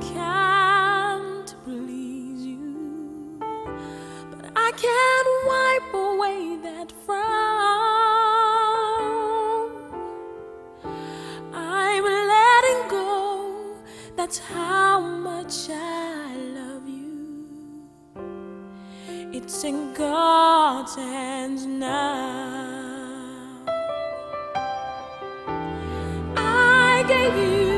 can to please you, but I can't wipe away that frown. I'm letting go, that's how much I love you. It's in God's hands now. I gave you.